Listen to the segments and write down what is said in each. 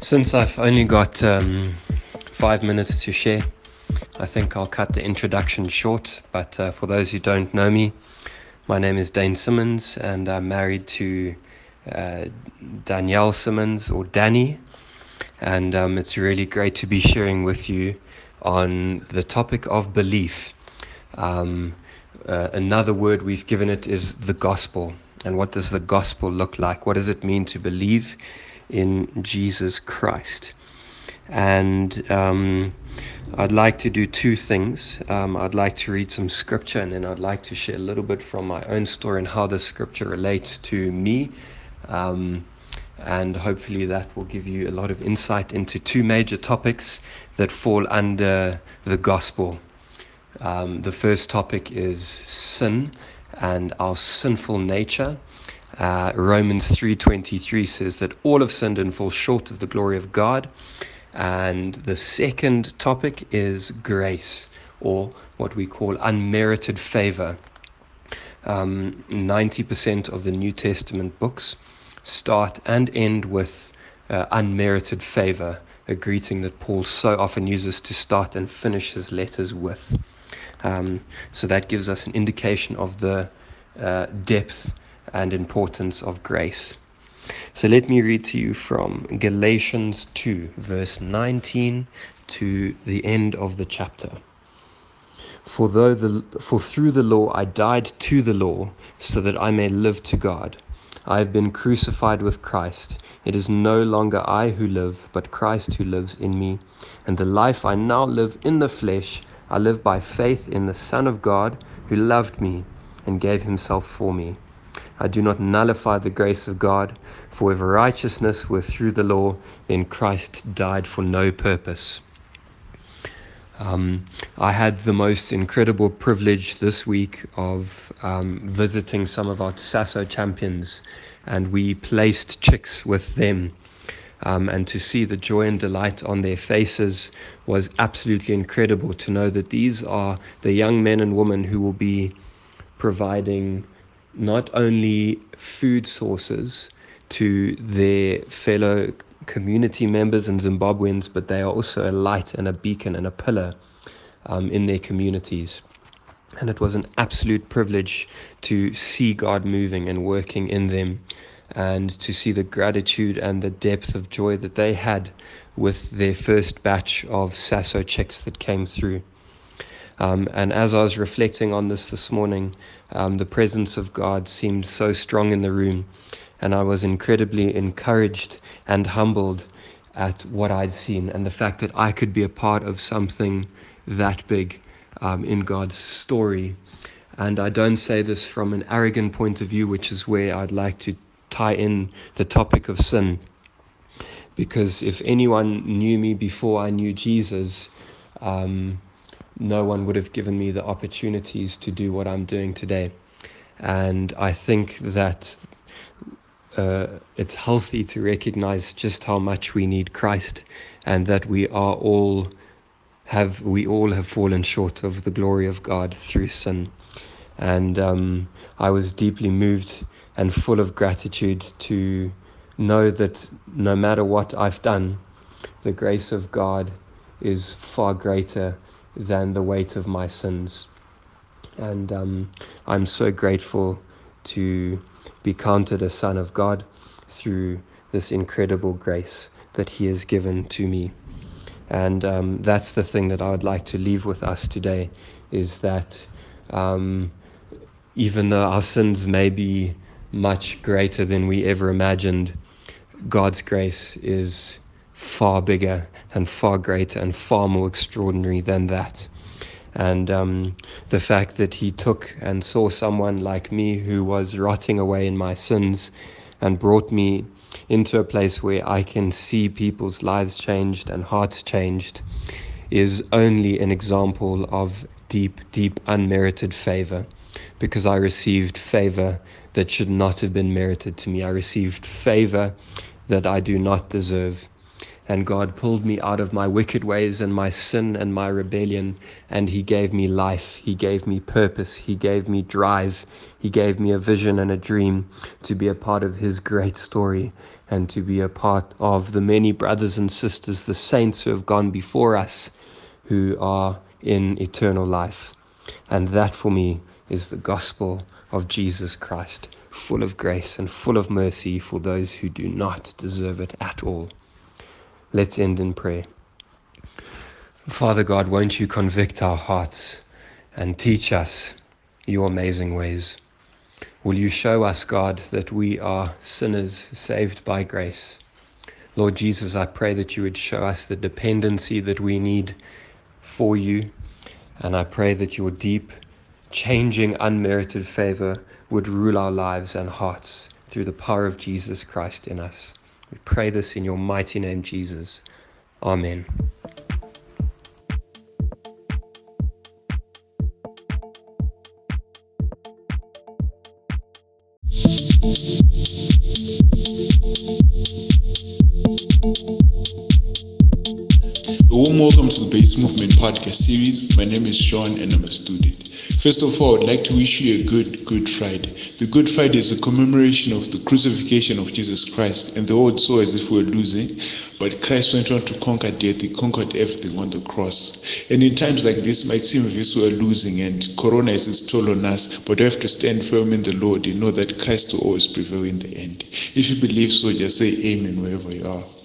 Since I've only got um, five minutes to share, I think I'll cut the introduction short. But uh, for those who don't know me, my name is Dane Simmons, and I'm married to uh, Danielle Simmons or Danny. And um, it's really great to be sharing with you on the topic of belief. Um, uh, another word we've given it is the gospel. And what does the gospel look like? What does it mean to believe in Jesus Christ? And um, I'd like to do two things. Um, I'd like to read some scripture, and then I'd like to share a little bit from my own story and how the scripture relates to me. Um, and hopefully that will give you a lot of insight into two major topics that fall under the gospel. Um, the first topic is sin and our sinful nature. Uh, Romans 3:23 says that all have sinned and fall short of the glory of God. And the second topic is grace, or what we call unmerited favor. Um, 90% of the New Testament books start and end with uh, unmerited favor, a greeting that Paul so often uses to start and finish his letters with. Um, so that gives us an indication of the uh, depth and importance of grace. So let me read to you from Galatians 2, verse 19 to the end of the chapter. For, though the, for through the law I died to the law, so that I may live to God. I have been crucified with Christ. It is no longer I who live, but Christ who lives in me. And the life I now live in the flesh, I live by faith in the Son of God who loved me and gave himself for me. I do not nullify the grace of God, for if righteousness were through the law, then Christ died for no purpose. Um, I had the most incredible privilege this week of um, visiting some of our Sasso champions, and we placed chicks with them. Um, and to see the joy and delight on their faces was absolutely incredible to know that these are the young men and women who will be providing not only food sources to their fellow community members and Zimbabweans, but they are also a light and a beacon and a pillar um, in their communities. And it was an absolute privilege to see God moving and working in them and to see the gratitude and the depth of joy that they had with their first batch of Sasso checks that came through. Um, and as I was reflecting on this this morning, um, the presence of God seemed so strong in the room and I was incredibly encouraged and humbled at what I'd seen and the fact that I could be a part of something that big um, in God's story. And I don't say this from an arrogant point of view, which is where I'd like to tie in the topic of sin. Because if anyone knew me before I knew Jesus, um, no one would have given me the opportunities to do what I'm doing today. And I think that uh, it's healthy to recognize just how much we need Christ and that we are all have we all have fallen short of the glory of God through sin. And um, I was deeply moved and full of gratitude to know that no matter what I've done, the grace of God is far greater than the weight of my sins. And um, I'm so grateful to be counted a son of God through this incredible grace that He has given to me. And um, that's the thing that I would like to leave with us today is that um, even though our sins may be much greater than we ever imagined, God's grace is far bigger and far greater and far more extraordinary than that. And um, the fact that he took and saw someone like me who was rotting away in my sins and brought me into a place where I can see people's lives changed and hearts changed is only an example of deep, deep, unmerited favor because I received favor that should not have been merited to me. I received favor that I do not deserve. And God pulled me out of my wicked ways and my sin and my rebellion, and He gave me life. He gave me purpose. He gave me drive. He gave me a vision and a dream to be a part of His great story and to be a part of the many brothers and sisters, the saints who have gone before us, who are in eternal life. And that for me is the gospel of Jesus Christ, full of grace and full of mercy for those who do not deserve it at all. Let's end in prayer. Father God, won't you convict our hearts and teach us your amazing ways? Will you show us, God, that we are sinners saved by grace? Lord Jesus, I pray that you would show us the dependency that we need for you. And I pray that your deep, changing, unmerited favor would rule our lives and hearts through the power of Jesus Christ in us. We pray this in your mighty name, Jesus. Amen. A warm welcome to the Base Movement podcast series. My name is Sean and I'm a student. First of all, I'd like to wish you a good Good Friday. The Good Friday is a commemoration of the crucifixion of Jesus Christ, and the world saw as if we were losing, but Christ went on to conquer death. He conquered everything on the cross. And in times like this, it might seem as if we are losing and Corona is its on us, but we have to stand firm in the Lord and know that Christ will always prevail in the end. If you believe so, just say Amen wherever you are.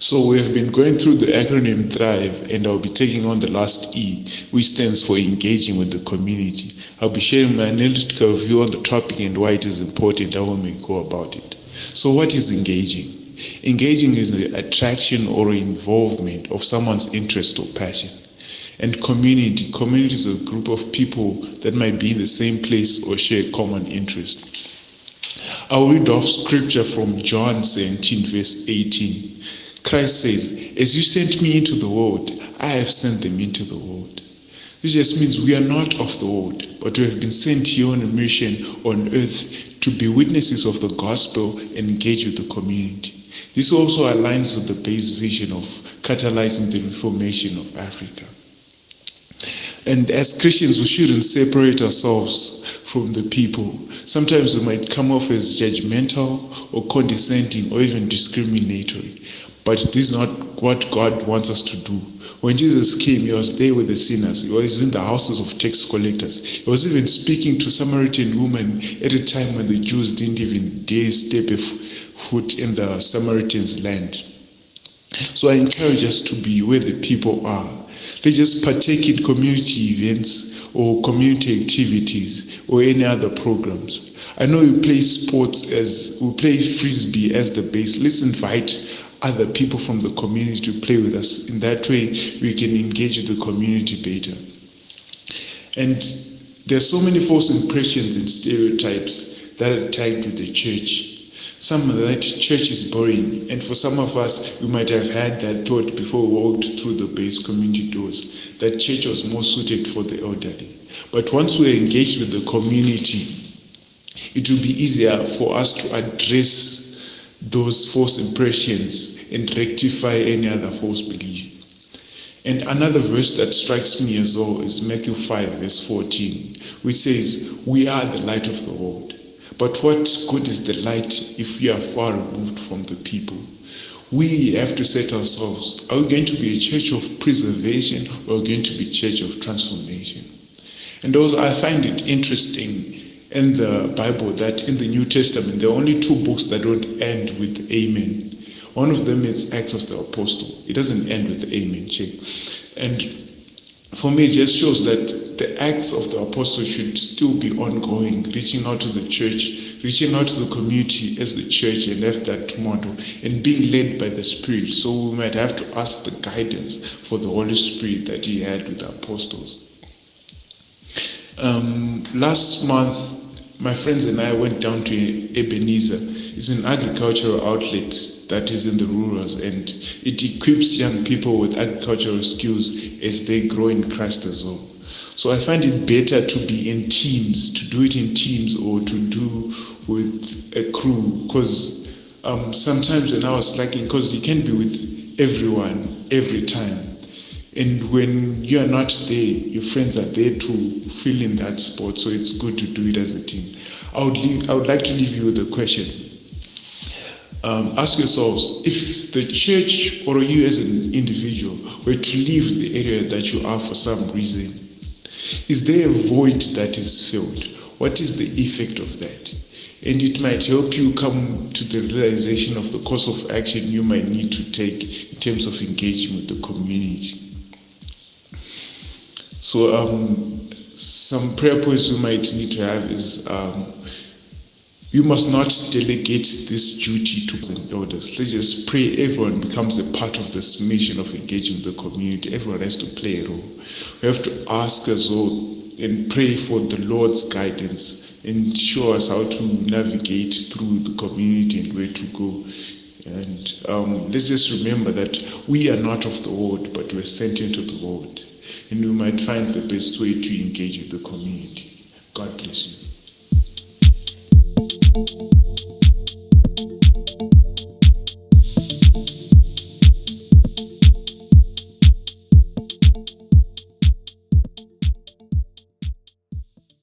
So we have been going through the acronym Thrive, and I'll be taking on the last E, which stands for engaging with the community. I'll be sharing my analytical view on the topic and why it is important how we go about it. So, what is engaging? Engaging is the attraction or involvement of someone's interest or passion. And community, community is a group of people that might be in the same place or share common interest. I'll read off scripture from John 17, verse 18. Christ says, As you sent me into the world, I have sent them into the world. This just means we are not of the world, but we have been sent here on a mission on earth to be witnesses of the gospel and engage with the community. This also aligns with the base vision of catalyzing the reformation of Africa. And as Christians, we shouldn't separate ourselves from the people. Sometimes we might come off as judgmental or condescending or even discriminatory. But this is not what God wants us to do. When Jesus came, he was there with the sinners. He was in the houses of tax collectors. He was even speaking to Samaritan women at a time when the Jews didn't even dare step a foot in the Samaritans' land. So I encourage us to be where the people are. Let's just partake in community events or community activities or any other programs. I know we play sports as we play frisbee as the base. Let's invite other people from the community to play with us. In that way, we can engage with the community better. And there's so many false impressions and stereotypes that are tied to the church. Some of that church is boring, and for some of us, we might have had that thought before we walked through the base community doors that church was more suited for the elderly. But once we're engaged with the community, it will be easier for us to address those false impressions and rectify any other false belief. And another verse that strikes me as well is Matthew 5, verse 14, which says, We are the light of the world. But what good is the light if we are far removed from the people? We have to set ourselves are we going to be a church of preservation or are we going to be a church of transformation? And also, I find it interesting in the Bible that in the New Testament there are only two books that don't end with Amen. One of them is Acts of the Apostle. It doesn't end with Amen. Check. And for me, it just shows that the acts of the apostle should still be ongoing, reaching out to the church, reaching out to the community as the church, and have that model, and being led by the Spirit. So we might have to ask the guidance for the Holy Spirit that He had with the apostles. Um, last month, my friends and I went down to Ebenezer. It's an agricultural outlet that is in the rurals and it equips young people with agricultural skills as they grow in Christ as well. So I find it better to be in teams, to do it in teams or to do with a crew because um, sometimes when I was slacking, because you can't be with everyone every time. And when you are not there, your friends are there to fill in that spot. So it's good to do it as a team. I would, leave, I would like to leave you with a question. Um, ask yourselves if the church or you as an individual were to leave the area that you are for some reason, is there a void that is filled? What is the effect of that? And it might help you come to the realization of the course of action you might need to take in terms of engaging with the community. So, um, some prayer points you might need to have is um, you must not delegate this duty to elders. Let's just pray everyone becomes a part of this mission of engaging the community. Everyone has to play a role. We have to ask as well and pray for the Lord's guidance and show us how to navigate through the community and where to go. And um, let's just remember that we are not of the world, but we're sent into the world. And we might find the best way to engage with the community. God bless you.